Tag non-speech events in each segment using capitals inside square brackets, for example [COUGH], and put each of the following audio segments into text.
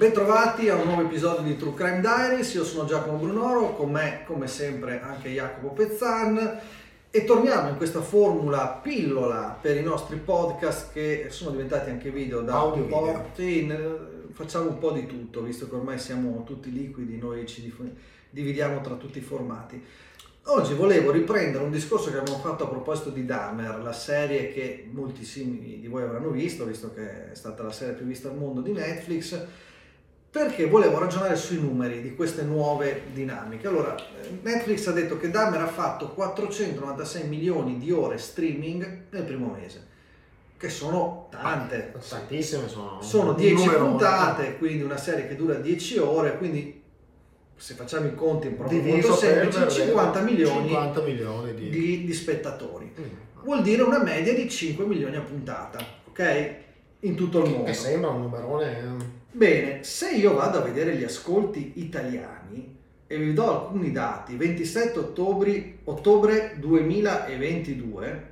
Bentrovati a un nuovo episodio di True Crime Diaries, io sono Giacomo Brunoro, con me come sempre anche Jacopo Pezzan e torniamo in questa formula pillola per i nostri podcast che sono diventati anche video da Audio un po'. Sì, facciamo un po' di tutto, visto che ormai siamo tutti liquidi, noi ci dividiamo tra tutti i formati. Oggi volevo riprendere un discorso che abbiamo fatto a proposito di Dahmer, la serie che moltissimi di voi avranno visto, visto che è stata la serie più vista al mondo di Netflix, perché volevo ragionare sui numeri di queste nuove dinamiche. Allora, Netflix ha detto che Dahmer ha fatto 496 milioni di ore streaming nel primo mese, che sono tante. Tantissime sono. Sono un 10 numero- puntate, quindi una serie che dura 10 ore, quindi se facciamo i conti in proprio molto semplice, per 50 milioni 50 milioni di... di, di spettatori. Mm. Vuol dire una media di 5 milioni a puntata, ok? In tutto il mondo. Che sembra un numerone... eh, Bene, se io vado a vedere gli ascolti italiani e vi do alcuni dati, 27 ottobre, ottobre 2022,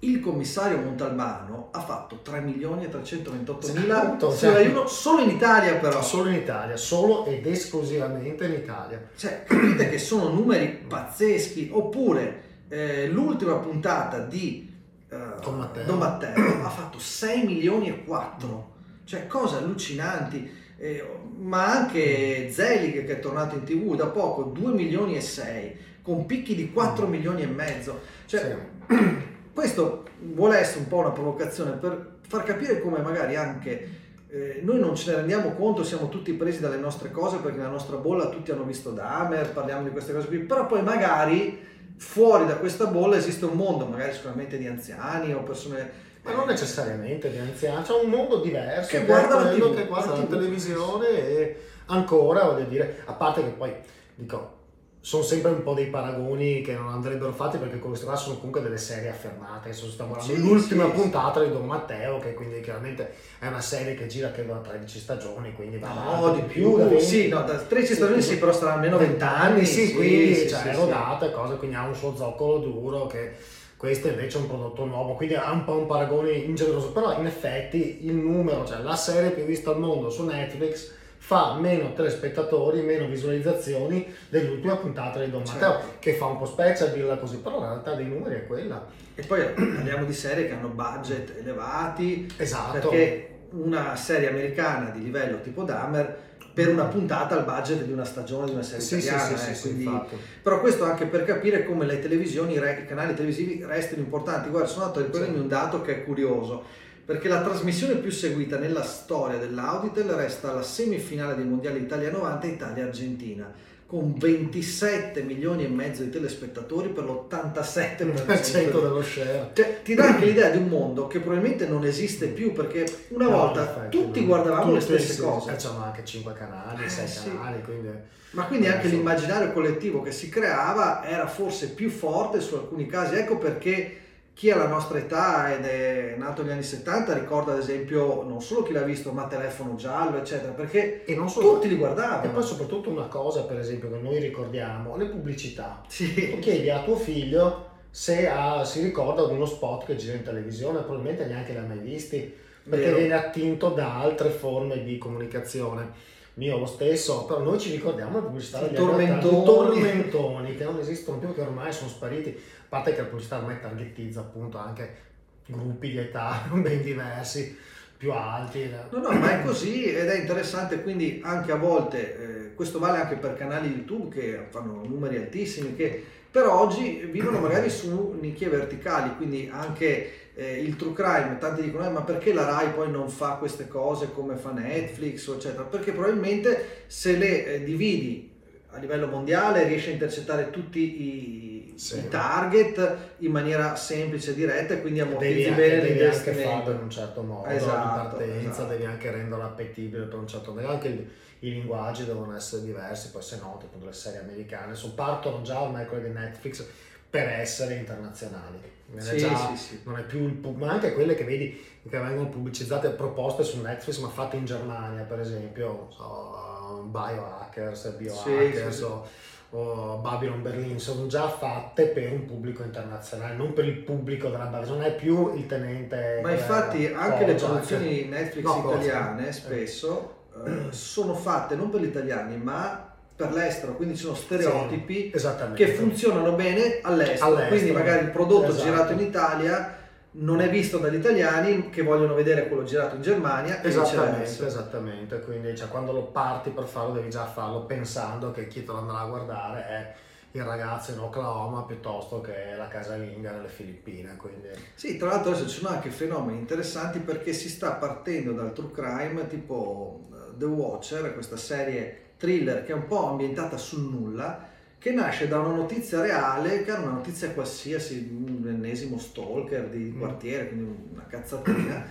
il commissario Montalbano ha fatto 3 milioni e 328 mila Uno, solo in Italia però. Solo in Italia, solo ed esclusivamente in Italia. Cioè, capite che sono numeri pazzeschi. Oppure eh, l'ultima puntata di eh, Don Matteo. Don Matteo ha fatto 6 milioni e 4. Cioè, cose allucinanti. Eh, ma anche Zelig che è tornato in tv da poco 2 milioni e 6 con picchi di 4 milioni e mezzo cioè, [CLEARS THROAT] questo vuole essere un po' una provocazione per far capire come magari anche eh, noi non ce ne rendiamo conto, siamo tutti presi dalle nostre cose perché nella nostra bolla tutti hanno visto Dahmer, parliamo di queste cose qui, però poi magari fuori da questa bolla esiste un mondo, magari sicuramente di anziani o persone... Ma non necessariamente di anziani, c'è un mondo diverso Che guarda la quello TV, che guarda la televisione e ancora, voglio dire, a parte che poi, dico, sono sempre un po' dei paragoni che non andrebbero fatti perché queste qua sono comunque delle serie affermate, stiamo Sì, l'ultima sì, puntata di Don Matteo che quindi chiaramente è una serie che gira credo da 13 stagioni, quindi va No, di più, da 20. sì, no, da 13 stagioni sì, però saranno almeno 20 anni, sì, sì, quindi sì, cioè, sì, è sì. rodata e cose, quindi ha un suo zoccolo duro che questo invece è un prodotto nuovo, quindi ha un po' un paragone ingeneroso, però in effetti il numero, cioè la serie più vista al mondo su Netflix fa meno telespettatori, meno visualizzazioni dell'ultima puntata di Don Matteo, Certo. che fa un po' specie a dirla così, però la realtà dei numeri è quella. E poi parliamo di serie che hanno budget elevati, Esatto. perché una serie americana di livello tipo Dahmer per una puntata ha il budget di una stagione di una serie Sì, italiana sì, eh, sì, quindi- però questo anche per capire come le televisioni i canali televisivi restino importanti guarda sono andato a riprendermi Sì. un dato che è curioso perché la trasmissione più seguita nella storia dell'Auditel resta la semifinale dei mondiali Italia 90 Italia-Argentina con 27 milioni e mezzo di telespettatori per l'87% Il centro dello share. cioè, ti dà anche l'idea di un mondo che probabilmente non esiste più perché una No, volta in effetti, tutti guardavamo le Tutti, stesse sì, cose. Facciamo anche 5 canali, Eh, 6 sì. canali, quindi... Ma quindi anche l'immaginario collettivo che si creava era forse più forte su alcuni casi. Ecco perché chi ha la nostra età ed è nato negli anni 70 ricorda ad esempio non solo chi l'ha visto ma telefono giallo eccetera perché E non solo... tutti li E guardavano. poi soprattutto una cosa, per esempio, che noi ricordiamo, le pubblicità. Tu Sì. chiedi a tuo figlio se ha- si ricorda di uno spot che gira in televisione, probabilmente neanche li ha mai visti, perché Vero. viene attinto da altre forme di comunicazione. Mio lo stesso, però noi ci ricordiamo le pubblicità degli tormentoni. 80, i tormentoni che non esistono più, che ormai sono spariti, a parte che la pubblicità ormai targetizza appunto anche gruppi di età [LAUGHS] ben diversi, più alti. No, no, ma è così ed è interessante, quindi anche a volte, eh, questo vale anche per canali YouTube che fanno numeri altissimi, che però oggi vivono magari su nicchie verticali, quindi anche eh, il true crime, tanti dicono, "Eh, ma perché la RAI poi non fa queste cose come fa Netflix, eccetera? Perché probabilmente se le eh, dividi a livello mondiale riesce a intercettare tutti i, Sì. i target in maniera semplice e diretta e quindi devi ammortizzi anche, bene devi anche farlo in un certo modo Esatto, di partenza, esatto. devi anche renderlo appetibile per un certo modo, anche il- i linguaggi devono essere diversi, poi se no, tipo le serie americane, so, partono già ormai quelle di Netflix per essere internazionali. Non è Sì, già- sì, sì. non è più il pub- ma anche quelle che vedi che vengono pubblicizzate proposte su Netflix ma fatte in Germania per esempio so, biohackers biohackers sì. o, o Babylon Berlin sono già fatte per un pubblico internazionale non per il pubblico della base non è più il tenente Ma infatti anche le produzioni Netflix No, italiane Eh. spesso, eh, sono fatte non per gli italiani, ma per l'estero, quindi sono stereotipi Sì, che funzionano bene all'estero. All'estero. Quindi magari il prodotto Esatto. girato in Italia non è visto dagli italiani che vogliono vedere quello girato in Germania Esattamente, esattamente. Quindi cioè, quando lo parti per farlo devi già farlo pensando che chi te lo andrà a guardare è il ragazzo in Oklahoma piuttosto che la casalinga nelle Filippine. Quindi Sì, tra l'altro adesso ci sono anche fenomeni interessanti perché si sta partendo dal true crime tipo eh, The Watcher, questa serie thriller che è un po' ambientata sul nulla, che nasce da una notizia reale, che era una notizia qualsiasi, un ennesimo stalker di Mm. quartiere, quindi una cazzatina,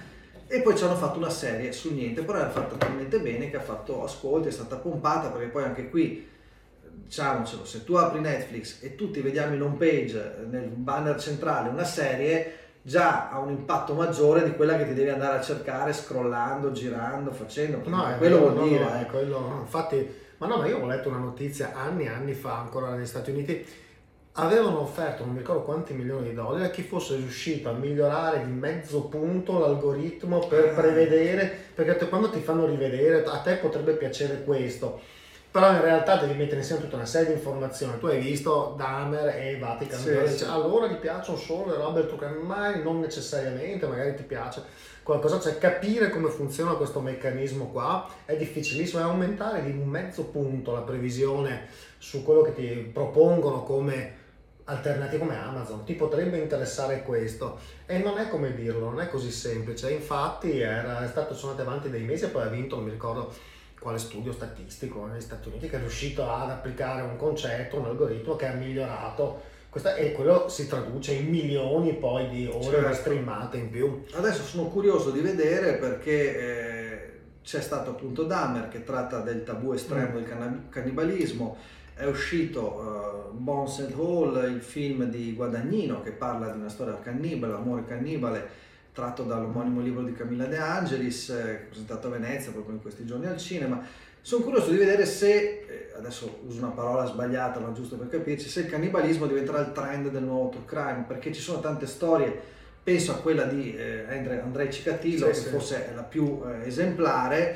e poi ci hanno fatto una serie sul niente, però era fatta talmente bene che ha fatto ascolti, è stata pompata, perché poi anche qui diciamocelo, se tu apri Netflix e tutti vediamo in home page nel banner centrale una serie, già ha un impatto maggiore di quella che ti devi andare a cercare scrollando, girando, facendo. No, è quello vero, vuol no, dire. no, è quello, no. Infatti, ma no, ma io ho letto una notizia anni e anni fa, ancora negli Stati Uniti, avevano offerto non mi ricordo quanti milioni di dollari a chi fosse riuscito a migliorare di mezzo punto l'algoritmo per Ah. prevedere, perché quando ti fanno rivedere a te potrebbe piacere questo. Però in realtà devi mettere insieme tutta una serie di informazioni. Tu hai visto Dahmer e Vatican, Sì, sì. allora gli piacciono solo le robe truccate, mai non necessariamente, magari ti piace qualcosa, cioè capire come funziona questo meccanismo qua è difficilissimo, è aumentare di un mezzo punto la previsione su quello che ti propongono come alternativa come Amazon, ti potrebbe interessare questo. E non è come dirlo, non è così semplice, infatti era, è stato sono andati avanti dei mesi e poi ha vinto, non mi ricordo quale studio statistico negli Stati Uniti che è riuscito ad applicare un concetto, un algoritmo che ha migliorato questa, e quello si traduce in milioni poi di ore Certo. streamate in più. Adesso sono curioso di vedere perché eh, c'è stato appunto Dahmer che tratta del tabù estremo Mm. del canna- cannibalismo, è uscito eh, Bones and Hall, il film di Guadagnino che parla di una storia cannibale, amore cannibale, tratto dall'omonimo libro di Camilla De Angelis, eh, presentato a Venezia proprio in questi giorni al cinema. Sono curioso di vedere se, eh, adesso uso una parola sbagliata ma giusto per capirci, se il cannibalismo diventerà il trend del nuovo true crime, perché ci sono tante storie, penso a quella di eh, Andre- Andrei Cicatillo, Sì, che sì. forse è la più esemplare,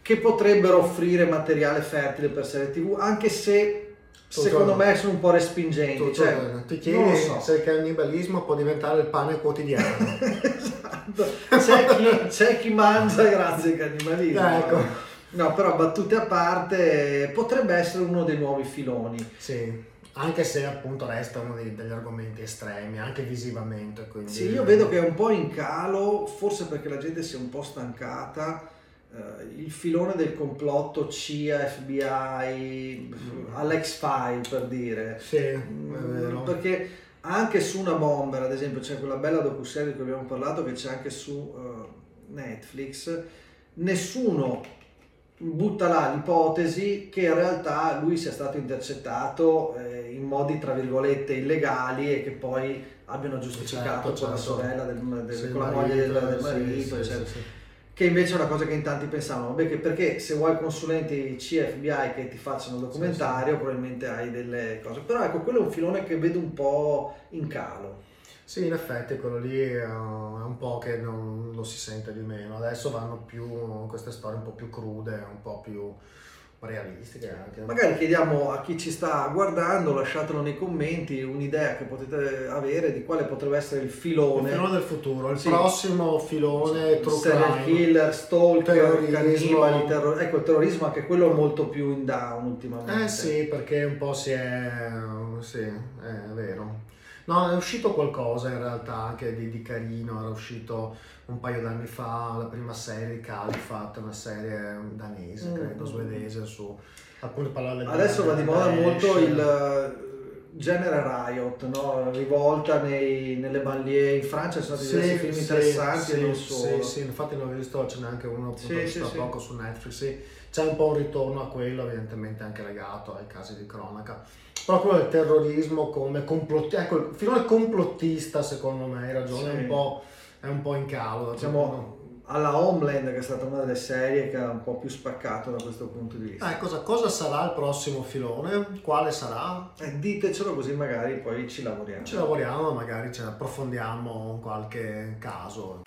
che potrebbero offrire materiale fertile per serie tv, anche se secondo me sono un po' respingenti. Tutto cioè, bene. ti non chiedi lo so. se il cannibalismo può diventare il pane quotidiano. [LAUGHS] esatto. C'è chi, c'è chi mangia grazie al cannibalismo. Ecco. No, però battute a parte, potrebbe essere uno dei nuovi filoni. sì, anche se appunto resta uno dei- degli argomenti estremi, anche visivamente. Quindi... Sì, io vedo che è un po' in calo, forse perché la gente si è un po' stancata. Eh, il filone del complotto CIA, FBI, all'X-File per dire. Sì, Mm. Perché anche su una bomber, ad esempio, c'è quella bella docuserie di cui abbiamo parlato che c'è anche su eh, Netflix, nessuno butta là l'ipotesi che in realtà lui sia stato intercettato eh, in modi tra virgolette illegali e che poi abbiano giustificato Certo, con la certo. sorella del, del- Sì, con la moglie del, marito, del marito, sì, eccetera. sì. Che invece è una cosa che in tanti pensavano, perché se vuoi consulenti CFBI che ti facciano un documentario, probabilmente hai delle cose. Però ecco, quello è un filone che vedo un po' in calo. Sì, in effetti quello lì eh, è un po' che non lo si sente di meno. Adesso vanno più queste storie un po' più crude, un po' più realistiche anche. Magari chiediamo a chi ci sta guardando, lasciatelo nei commenti un'idea che potete avere di quale potrebbe essere il Il filone. filone del futuro, il Sì. prossimo filone true serial killer, stalker, Terrorismo. cannibali, terror- ecco il terrorismo anche quello è molto più in down ultimamente. Eh sì, perché un po' si è... sì, è vero. No, è uscito qualcosa in realtà anche di, di carino, era uscito un paio d'anni fa la prima serie di Califat, una serie danese, Mm. credo, svedese, su appunto parlare del Adesso va di moda molto il genere riot, no? rivolta nei- nelle banlieue in Francia, ci sono diversi film interessanti sì, e non sì, solo. sì, infatti ne ho visto, ce n'è anche uno appunto Sì, sì, da sì. poco su Netflix, sì. c'è un po' un ritorno a quello, evidentemente anche legato ai casi di cronaca. Però quello del terrorismo come complottista, ecco, il filone complottista secondo me, hai ragione, Sì. è, un po', è un po' in calo. Diciamo alla Homeland, che è stata una delle serie che ha un po' più spaccato da questo punto di vista. Eh, cosa, cosa sarà il prossimo filone? Quale sarà? Eh, ditecelo così magari poi ci lavoriamo. Ci lavoriamo, magari ne approfondiamo qualche caso.